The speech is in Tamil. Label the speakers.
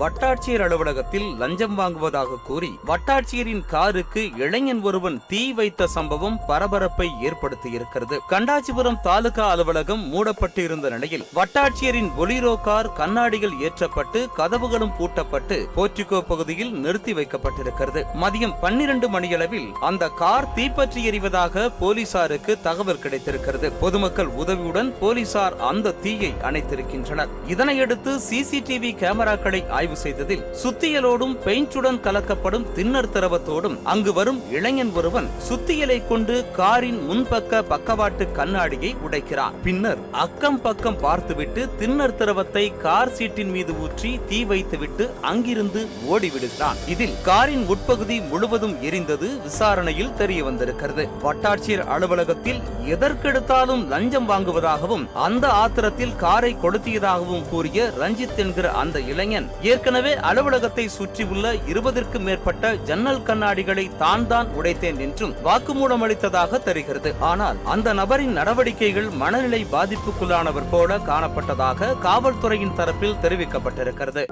Speaker 1: வட்டாட்சியர் அலுவலகத்தில் லஞ்சம் வாங்குவதாக கூறி வட்டாட்சியரின் காருக்கு இளைஞன் ஒருவன் தீ வைத்த சம்பவம் பரபரப்பை ஏற்படுத்தியிருக்கிறது. கண்டாச்சிபுரம் தாலுகா அலுவலகம் மூடப்பட்டு இருந்த நிலையில் வட்டாட்சியரின் பொலிரோ கார் கண்ணாடிகள் ஏற்றப்பட்டு கதவுகளும் பூட்டப்பட்டு போர்டிகோ பகுதியில் நிறுத்தி வைக்கப்பட்டிருக்கிறது. மதியம் பன்னிரண்டு மணியளவில் அந்த கார் தீப்பற்றி எறிவதாக போலீசாருக்கு தகவல் கிடைத்திருக்கிறது. பொதுமக்கள் உதவியுடன் போலீசார் அந்த தீயை அணைத்திருக்கின்றனர். இதனையடுத்து சிசிடிவி கேமராக்களை ஆய்வு செய்ததில் சுத்தியலோடும் பெயிண்டுடன் கலக்கப்படும் தின்னர் திரவத்தோடும் அங்கு வரும் இளைஞன் ஒருவன் சுத்தியலை கொண்டு காரின் முன்பக்க பக்கவாட்டு கண்ணாடியை உடைக்கிறான். பின்னர் அக்கம் பக்கம் பார்த்துவிட்டு தின்னர் திரவத்தை கார் சீட்டின் மீது ஊற்றி தீ வைத்துவிட்டு அங்கிருந்து ஓடிவிடுகிறான். இதில் காரின் உட்பகுதி முழுவதும் எரிந்தது விசாரணையில் தெரிய வந்திருக்கிறது. வட்டாட்சியர் அலுவலகத்தில் எதற்கெடுத்தாலும் லஞ்சம் வாங்குவதாகவும் அந்த ஆத்திரத்தில் காரை கொளுத்தியதாகவும் கூறிய ரஞ்சித் என்கிற அந்த இளைஞன் ஏற்கனவே அலுவலகத்தை சுற்றியுள்ள இருபதற்கும் மேற்பட்ட ஜன்னல் கண்ணாடிகளை தான் தான் உடைத்தேன் என்றும் வாக்குமூலம் அளித்ததாக தெரிகிறது. ஆனால் அந்த நபரின் நடவடிக்கைகள் மனநிலை பாதிப்புக்குள்ளானவர் போல காணப்பட்டதாக காவல்துறையின் தரப்பில் தெரிவிக்கப்பட்டிருக்கிறது.